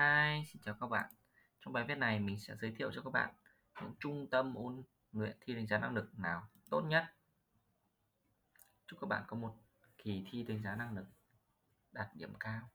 Hi, xin chào các bạn. Trong bài viết này mình sẽ giới thiệu cho các bạn những trung tâm ôn luyện thi đánh giá năng lực nào tốt nhất. Chúc các bạn có một kỳ thi đánh giá năng lực đạt điểm cao.